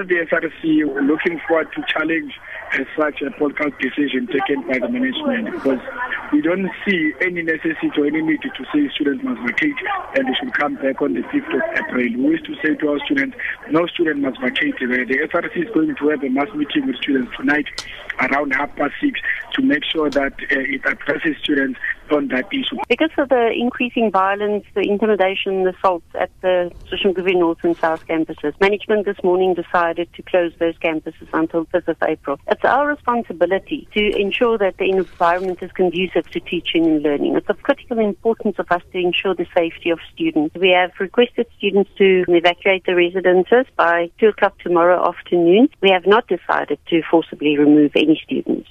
as the SRC, we're looking forward to challenge as such a podcast decision taken by the management because we don't see any necessity or any need to say students must vacate and they should come back on the 5th of April. We wish to say to our students, no student must vacate. The SRC is going to have a mass meeting with students tonight around half past six to make sure that uh, it addresses students on that issue. Because of the increasing violence, the intimidation, the assaults at the Soshanguve North and South campuses, management this morning decided to close those campuses until 5th of April. It's our responsibility to ensure that the environment is conducive to teaching and learning. It's of critical importance of us to ensure the safety of students. We have requested students to evacuate the residences by 2 o'clock tomorrow afternoon. We have not decided to forcibly remove any students.